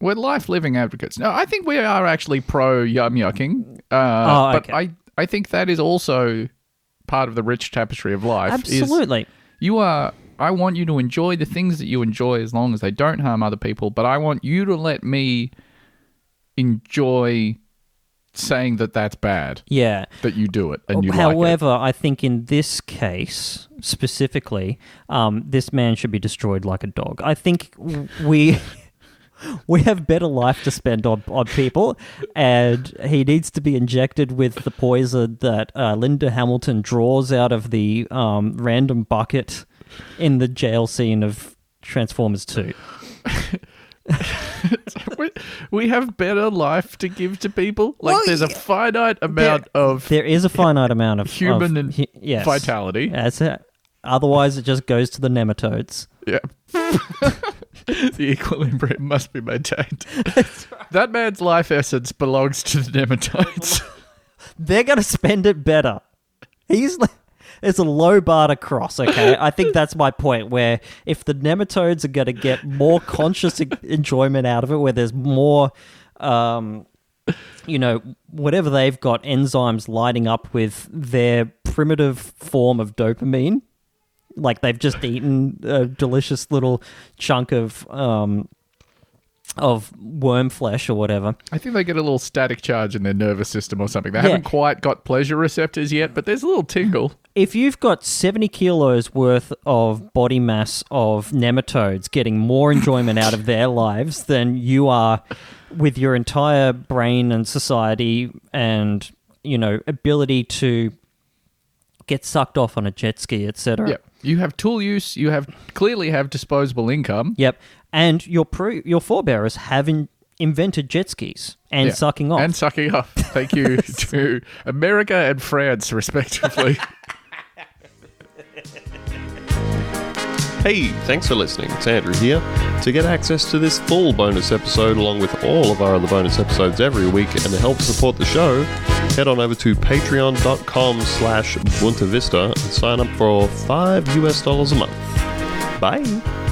we're life living advocates. No, I think we are actually pro yum yucking. Uh, Oh, but. I I think that is also part of the rich tapestry of life. Absolutely. you are. I want you to enjoy the things that you enjoy as long as they don't harm other people. But I want you to let me enjoy saying that that's bad Yeah. that you do it and you like. However, I think in this case specifically, um, this man should be destroyed like a dog. I think we we have better life to spend on, on people, and he needs to be injected with the poison that uh, Linda Hamilton draws out of the um, random bucket in the jail scene of Transformers Two. we, we have better life to give to people. Like Well, there's a finite amount of There is a finite amount of human of, and yes. vitality. That's it. Otherwise, it just goes to the nematodes. Yeah. the equilibrium must be maintained. That man's life essence belongs to the nematodes. they're going to spend it better. He's like, it's a low bar to cross, okay? I think that's my point. Where if the nematodes are going to get more conscious enjoyment out of it, where there's more, um, you know, whatever they've got enzymes lighting up with their primitive form of dopamine, like they've just eaten a delicious little chunk of um, of worm flesh or whatever. I think they get a little static charge in their nervous system or something. They Yeah. haven't quite got pleasure receptors yet, but there's a little tingle. if you've got 70 kilos worth of body mass of nematodes getting more enjoyment out of their lives than you are with your entire brain and society and you know ability to get sucked off on a jet ski etc Yeah. You have tool use, you have clearly have disposable income. yep and your pre- your forebears have in- invented jet skis and Yeah. sucking off And sucking off. Thank you to America and France, respectively. Hey, thanks for listening. It's Andrew here. To get access to this full bonus episode, along with all of our other bonus episodes every week, and to help support the show, head on over to patreon.com slash Bunta Vista and sign up for 5 US dollars a month. Bye!